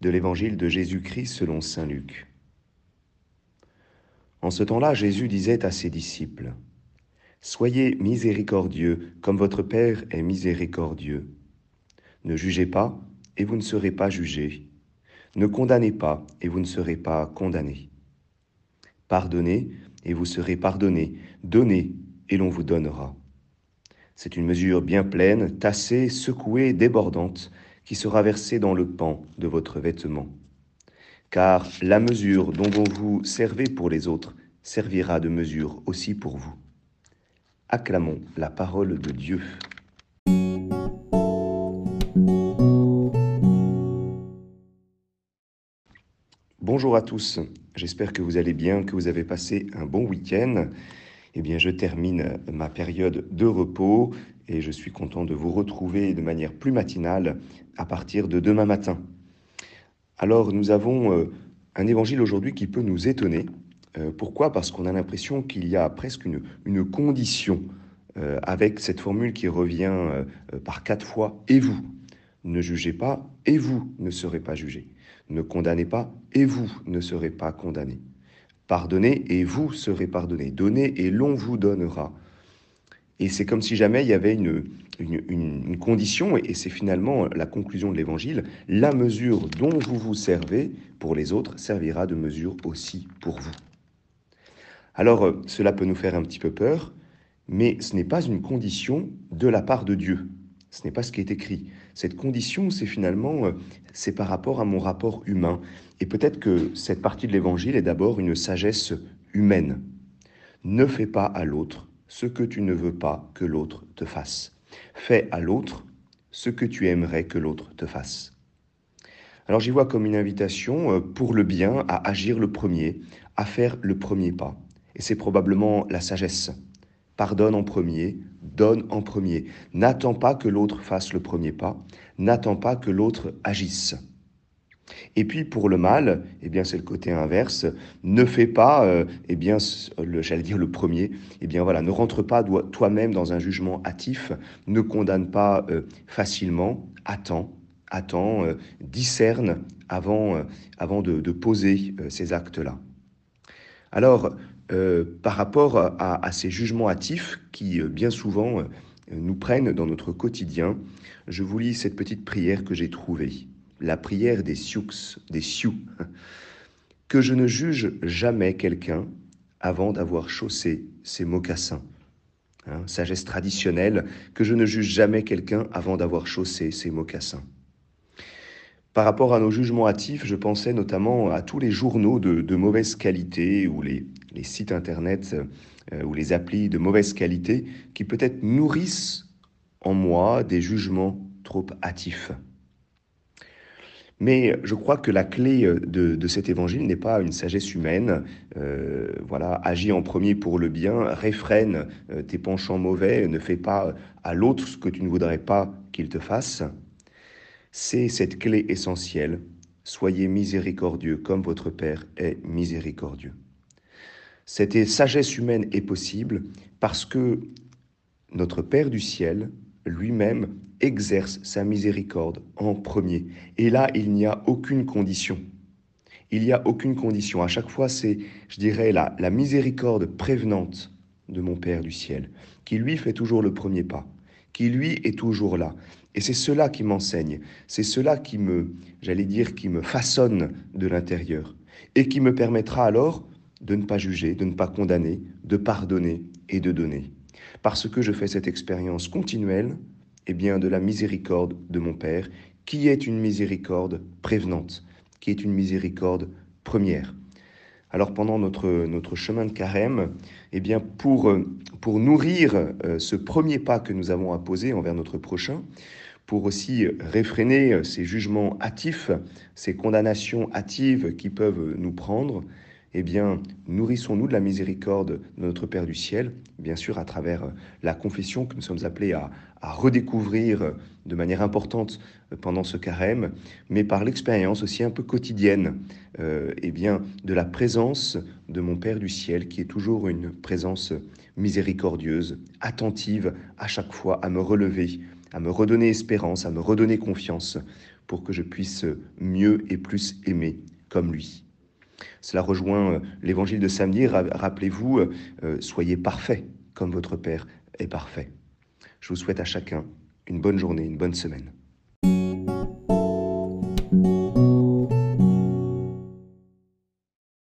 de l'évangile de Jésus-Christ selon Saint Luc. En ce temps-là, Jésus disait à ses disciples, Soyez miséricordieux comme votre Père est miséricordieux. Ne jugez pas et vous ne serez pas jugés. Ne condamnez pas et vous ne serez pas condamnés. Pardonnez et vous serez pardonnés. Donnez et l'on vous donnera. C'est une mesure bien pleine, tassée, secouée, débordante, qui sera versée dans le pan de votre vêtement. Car la mesure dont vous vous servez pour les autres servira de mesure aussi pour vous. Acclamons la parole de Dieu. Bonjour à tous, j'espère que vous allez bien, que vous avez passé un bon week-end. Eh bien, je termine ma période de repos et je suis content de vous retrouver de manière plus matinale à partir de demain matin. Alors, nous avons euh, un évangile aujourd'hui qui peut nous étonner. Euh, pourquoi? Parce qu'on a l'impression qu'il y a presque une, condition euh, avec cette formule qui revient par quatre fois et vous ne jugez pas et vous ne serez pas jugés. Ne condamnez pas et vous ne serez pas condamnés. Pardonnez et vous serez pardonnés. Donnez et l'on vous donnera. Et c'est comme si jamais il y avait une, condition, et c'est finalement la conclusion de l'évangile, la mesure dont vous vous servez pour les autres servira de mesure aussi pour vous. Alors euh, cela peut nous faire un petit peu peur, mais ce n'est pas une condition de la part de Dieu. Ce n'est pas ce qui est écrit. Cette condition, c'est finalement, euh, c'est par rapport à mon rapport humain. Et peut-être que cette partie de l'évangile est d'abord une sagesse humaine. Ne fais pas à l'autre ce que tu ne veux pas que l'autre te fasse. Fais à l'autre ce que tu aimerais que l'autre te fasse. Alors j'y vois comme une invitation euh, pour le bien à agir le premier, à faire le premier pas. Et c'est probablement la sagesse. Pardonne en premier, donne en premier. N'attends pas que l'autre fasse le premier pas, n'attends pas que l'autre agisse. Et puis pour le mal, eh bien c'est le côté inverse. Ne fais pas, euh, eh bien, j'allais dire le premier. Eh bien voilà, ne rentre pas toi-même dans un jugement hâtif. Ne condamne pas euh, facilement. Attends, attends, euh, discerne avant, avant de, poser ces actes-là. Alors, par rapport à, à, ces jugements hâtifs qui bien souvent nous prennent dans notre quotidien, je vous lis cette petite prière que j'ai trouvée la prière des sioux, des sioux, que je ne juge jamais quelqu'un avant d'avoir chaussé ses mocassins. Hein, sagesse traditionnelle, que je ne juge jamais quelqu'un avant d'avoir chaussé ses mocassins. Par rapport à nos jugements hâtifs, je pensais notamment à tous les journaux de, mauvaise qualité ou les, sites internet euh, ou les applis de mauvaise qualité qui peut-être nourrissent en moi des jugements trop hâtifs. Mais je crois que la clé euh, de, cet évangile n'est pas une sagesse humaine. Euh, voilà, agis en premier pour le bien, réfrène euh, tes penchants mauvais, ne fais pas à l'autre ce que tu ne voudrais pas qu'il te fasse. C'est cette clé essentielle. Soyez miséricordieux comme votre Père est miséricordieux. Cette sagesse humaine est possible parce que notre Père du ciel lui-même exerce sa miséricorde en premier. Et là, il n'y a aucune condition. Il n'y a aucune condition. À chaque fois, c'est, je dirais, la, la miséricorde prévenante de mon Père du ciel, qui lui fait toujours le premier pas, qui lui est toujours là. Et c'est cela qui m'enseigne, c'est cela qui me, j'allais dire, qui me façonne de l'intérieur, et qui me permettra alors de ne pas juger, de ne pas condamner, de pardonner et de donner. Parce que je fais cette expérience continuelle eh bien, de la miséricorde de mon Père, qui est une miséricorde prévenante, qui est une miséricorde première. Alors pendant notre, notre chemin de carême, eh bien pour, pour nourrir euh, ce premier pas que nous avons à poser envers notre prochain, pour aussi réfréner ces jugements hâtifs, ces condamnations hâtives qui peuvent nous prendre, eh bien, nourrissons-nous de la miséricorde de notre Père du ciel, bien sûr à travers la confession que nous sommes appelés à, redécouvrir de manière importante pendant ce carême, mais par l'expérience aussi un peu quotidienne euh, eh bien, de la présence de mon Père du ciel, qui est toujours une présence miséricordieuse, attentive à chaque fois à me relever, à me redonner espérance, à me redonner confiance pour que je puisse mieux et plus aimer comme lui. Cela rejoint euh, l'évangile de samedi. Rappelez-vous, euh, soyez parfaits comme votre Père est parfait. Je vous souhaite à chacun une bonne journée, une bonne semaine.